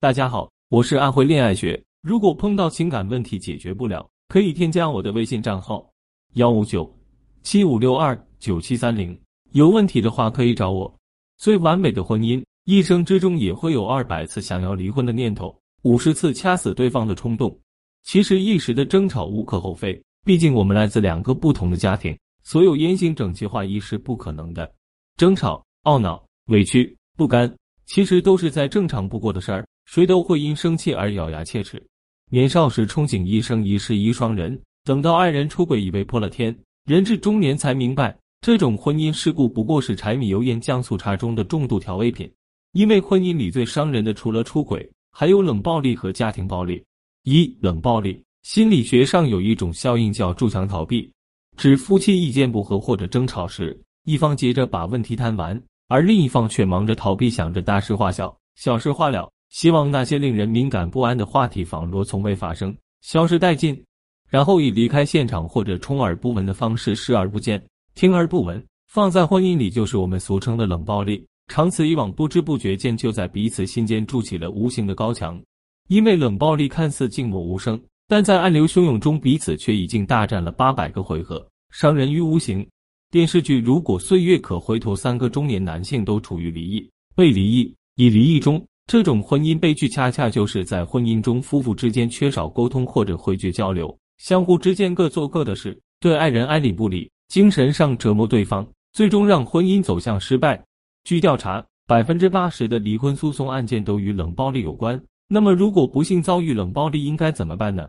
大家好，我是安徽恋爱学。如果碰到情感问题解决不了，可以添加我的微信账号幺五九七五六二九七三零。有问题的话可以找我。最完美的婚姻，一生之中也会有二百次想要离婚的念头，五十次掐死对方的冲动。其实一时的争吵无可厚非，毕竟我们来自两个不同的家庭，所有言行整齐划一是不可能的。争吵、懊恼、委屈、不甘，其实都是再正常不过的事儿。谁都会因生气而咬牙切齿。年少时憧憬一生一世一双人，等到爱人出轨已被泼了天，人至中年才明白，这种婚姻事故不过是柴米油盐酱醋茶中的重度调味品。因为婚姻里最伤人的，除了出轨，还有冷暴力和家庭暴力。一冷暴力，心理学上有一种效应叫筑墙逃避，指夫妻意见不合或者争吵时，一方急着把问题谈完，而另一方却忙着逃避，想着大事化小，小事化了。希望那些令人敏感不安的话题仿若从未发生，消失殆尽，然后以离开现场或者充耳不闻的方式视而不见、听而不闻。放在婚姻里，就是我们俗称的冷暴力。长此以往，不知不觉间就在彼此心间筑起了无形的高墙。因为冷暴力看似静默无声，但在暗流汹涌中，彼此却已经大战了八百个回合，伤人于无形。电视剧《如果岁月可回头》，三个中年男性都处于离异、被离异、已离异中。这种婚姻悲剧，恰恰就是在婚姻中夫妇之间缺少沟通或者回绝交流，相互之间各做各的事，对爱人爱理不理，精神上折磨对方，最终让婚姻走向失败。据调查，百分之八十的离婚诉讼案件都与冷暴力有关。那么，如果不幸遭遇冷暴力，应该怎么办呢？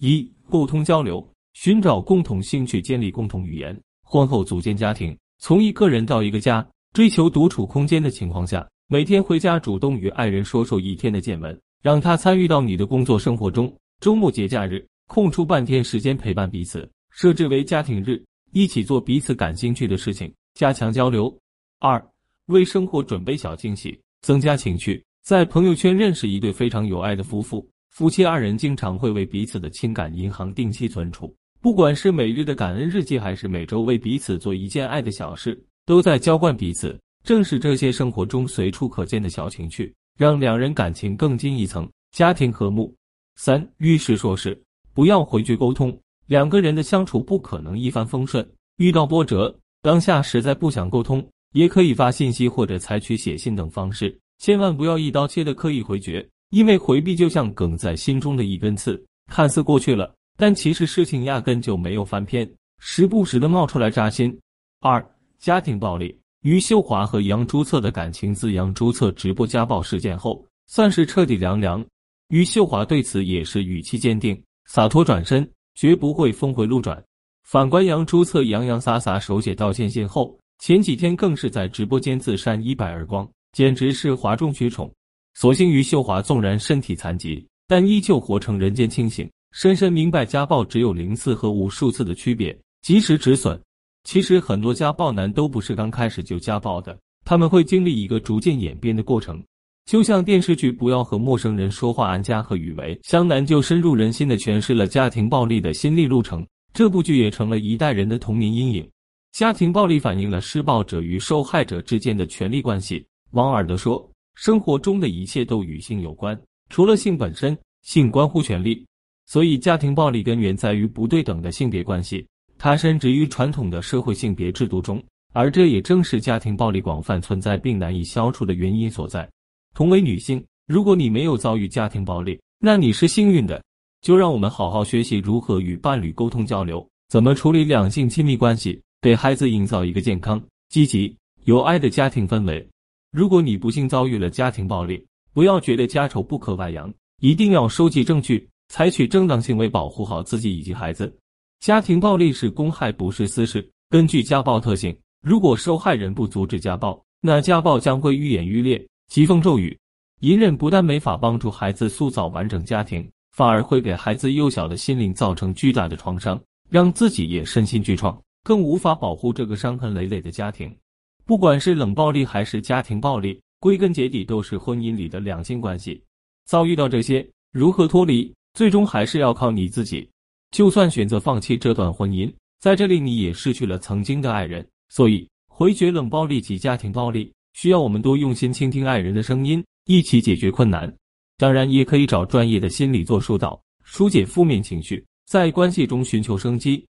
一、沟通交流，寻找共同兴趣，建立共同语言。婚后组建家庭，从一个人到一个家，追求独处空间的情况下。每天回家主动与爱人说说一天的见闻，让他参与到你的工作生活中。周末节假日空出半天时间陪伴彼此，设置为家庭日，一起做彼此感兴趣的事情，加强交流。二、为生活准备小惊喜，增加情趣。在朋友圈认识一对非常有爱的夫妇，夫妻二人经常会为彼此的情感银行定期存储，不管是每日的感恩日记，还是每周为彼此做一件爱的小事，都在浇灌彼此。正是这些生活中随处可见的小情趣，让两人感情更进一层，家庭和睦。三遇事说事，不要回绝沟通。两个人的相处不可能一帆风顺，遇到波折，当下实在不想沟通，也可以发信息或者采取写信等方式，千万不要一刀切的刻意回绝，因为回避就像梗在心中的一根刺，看似过去了，但其实事情压根就没有翻篇，时不时的冒出来扎心。二家庭暴力。于秀华和杨朱策的感情自杨朱策直播家暴事件后，算是彻底凉凉。于秀华对此也是语气坚定、洒脱，转身绝不会峰回路转。反观杨朱策洋洋洒洒手写道歉信后，前几天更是在直播间自扇一百耳光，简直是哗众取宠。所幸于秀华纵然身体残疾，但依旧活成人间清醒，深深明白家暴只有零次和无数次的区别，及时止损。其实很多家暴男都不是刚开始就家暴的，他们会经历一个逐渐演变的过程。就像电视剧《不要和陌生人说话》，安家和雨薇湘南就深入人心的诠释了家庭暴力的心理路程。这部剧也成了一代人的童年阴影。家庭暴力反映了施暴者与受害者之间的权力关系。王尔德说：“生活中的一切都与性有关，除了性本身，性关乎权力。所以，家庭暴力根源在于不对等的性别关系。”它深植于传统的社会性别制度中，而这也正是家庭暴力广泛存在并难以消除的原因所在。同为女性，如果你没有遭遇家庭暴力，那你是幸运的。就让我们好好学习如何与伴侣沟通交流，怎么处理两性亲密关系，给孩子营造一个健康、积极、有爱的家庭氛围。如果你不幸遭遇了家庭暴力，不要觉得家丑不可外扬，一定要收集证据，采取正当行为保护好自己以及孩子。家庭暴力是公害，不是私事。根据家暴特性，如果受害人不阻止家暴，那家暴将会愈演愈烈，疾风骤雨。隐忍不但没法帮助孩子塑造完整家庭，反而会给孩子幼小的心灵造成巨大的创伤，让自己也身心俱创，更无法保护这个伤痕累累的家庭。不管是冷暴力还是家庭暴力，归根结底都是婚姻里的两性关系。遭遇到这些，如何脱离，最终还是要靠你自己。就算选择放弃这段婚姻，在这里你也失去了曾经的爱人。所以，回绝冷暴力及家庭暴力，需要我们多用心倾听爱人的声音，一起解决困难。当然，也可以找专业的心理做疏导，疏解负面情绪，在关系中寻求生机。